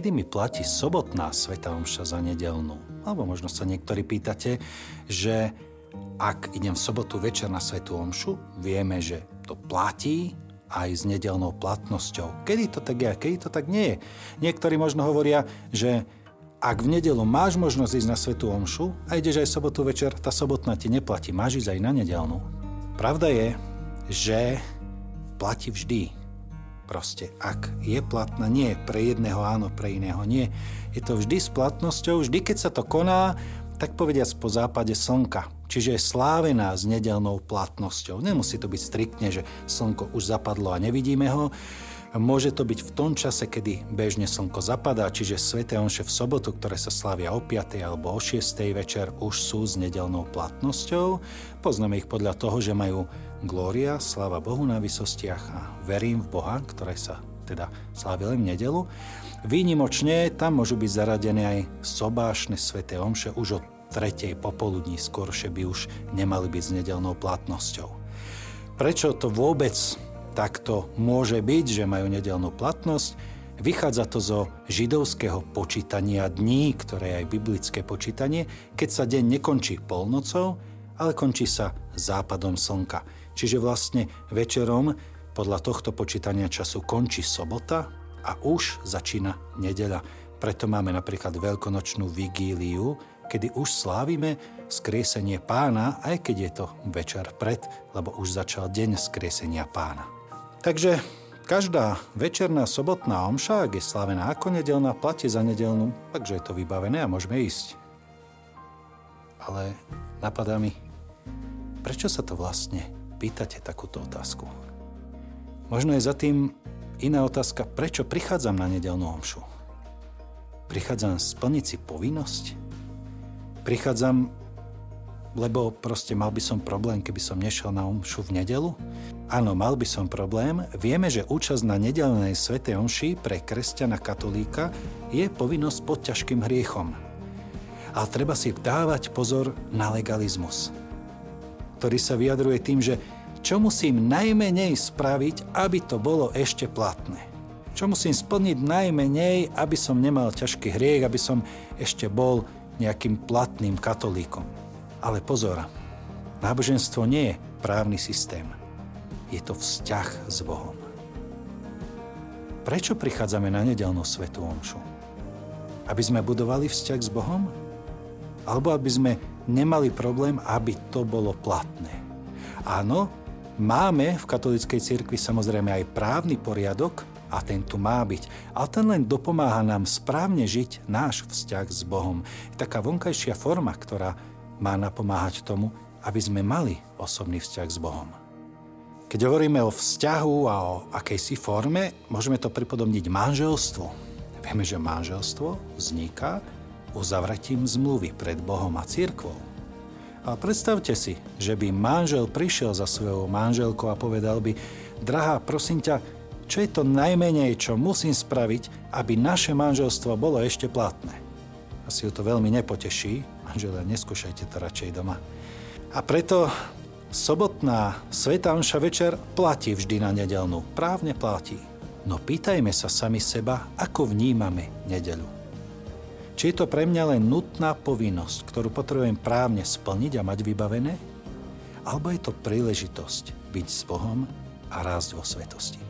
kedy mi platí sobotná Sveta Omša za nedelnú? Alebo možno sa niektorí pýtate, že ak idem v sobotu večer na Svetu Omšu, vieme, že to platí aj s nedelnou platnosťou. Kedy to tak je a kedy to tak nie je? Niektorí možno hovoria, že ak v nedelu máš možnosť ísť na Svetu Omšu a ideš aj sobotu večer, tá sobotná ti neplatí, máš ísť aj na nedelnú. Pravda je, že platí vždy. Proste, ak je platná, nie pre jedného áno, pre iného nie. Je to vždy s platnosťou, vždy keď sa to koná, tak povediac po západe slnka. Čiže je slávená s nedelnou platnosťou. Nemusí to byť striktne, že slnko už zapadlo a nevidíme ho. Môže to byť v tom čase, kedy bežne slnko zapadá, čiže Svete Omše v sobotu, ktoré sa slávia o 5. alebo o 6. večer, už sú s nedelnou platnosťou. Poznáme ich podľa toho, že majú Glória, sláva Bohu na vysostiach a verím v Boha, ktoré sa teda slávili v nedelu. Výnimočne tam môžu byť zaradené aj sobášne sveté omše už od tretej popoludní, skoršie by už nemali byť s nedelnou platnosťou. Prečo to vôbec takto môže byť, že majú nedelnú platnosť? Vychádza to zo židovského počítania dní, ktoré je aj biblické počítanie, keď sa deň nekončí polnocou, ale končí sa západom slnka. Čiže vlastne večerom podľa tohto počítania času končí sobota a už začína nedeľa. Preto máme napríklad veľkonočnú vigíliu, kedy už slávime skriesenie pána, aj keď je to večer pred, lebo už začal deň skriesenia pána. Takže každá večerná sobotná omša, ak je slavená ako nedelná, platí za nedelnú, takže je to vybavené a môžeme ísť. Ale napadá mi, prečo sa to vlastne pýtate takúto otázku. Možno je za tým iná otázka, prečo prichádzam na nedelnú omšu. Prichádzam splniť si povinnosť? Prichádzam, lebo proste mal by som problém, keby som nešiel na omšu v nedelu? Áno, mal by som problém. Vieme, že účasť na nedelnej svetej omši pre kresťana katolíka je povinnosť pod ťažkým hriechom. Ale treba si dávať pozor na legalizmus ktorý sa vyjadruje tým, že čo musím najmenej spraviť, aby to bolo ešte platné. Čo musím splniť najmenej, aby som nemal ťažký hriech, aby som ešte bol nejakým platným katolíkom. Ale pozor, náboženstvo nie je právny systém. Je to vzťah s Bohom. Prečo prichádzame na nedelnú svetú omšu? Aby sme budovali vzťah s Bohom? Alebo aby sme nemali problém, aby to bolo platné. Áno, máme v katolíckej cirkvi samozrejme aj právny poriadok a ten tu má byť. A ten len dopomáha nám správne žiť náš vzťah s Bohom. Taká vonkajšia forma, ktorá má napomáhať tomu, aby sme mali osobný vzťah s Bohom. Keď hovoríme o vzťahu a o akejsi forme, môžeme to pripodobniť manželstvu. Vieme, že manželstvo vzniká uzavretím zmluvy pred Bohom a církvou. A predstavte si, že by manžel prišiel za svojou manželkou a povedal by, drahá, prosím ťa, čo je to najmenej, čo musím spraviť, aby naše manželstvo bolo ešte platné. Asi ju to veľmi nepoteší, manželia, neskúšajte to radšej doma. A preto sobotná Sveta Omša večer platí vždy na nedelnú. Právne platí. No pýtajme sa sami seba, ako vnímame nedeľu. Či je to pre mňa len nutná povinnosť, ktorú potrebujem právne splniť a mať vybavené? Alebo je to príležitosť byť s Bohom a rásť vo svetosti?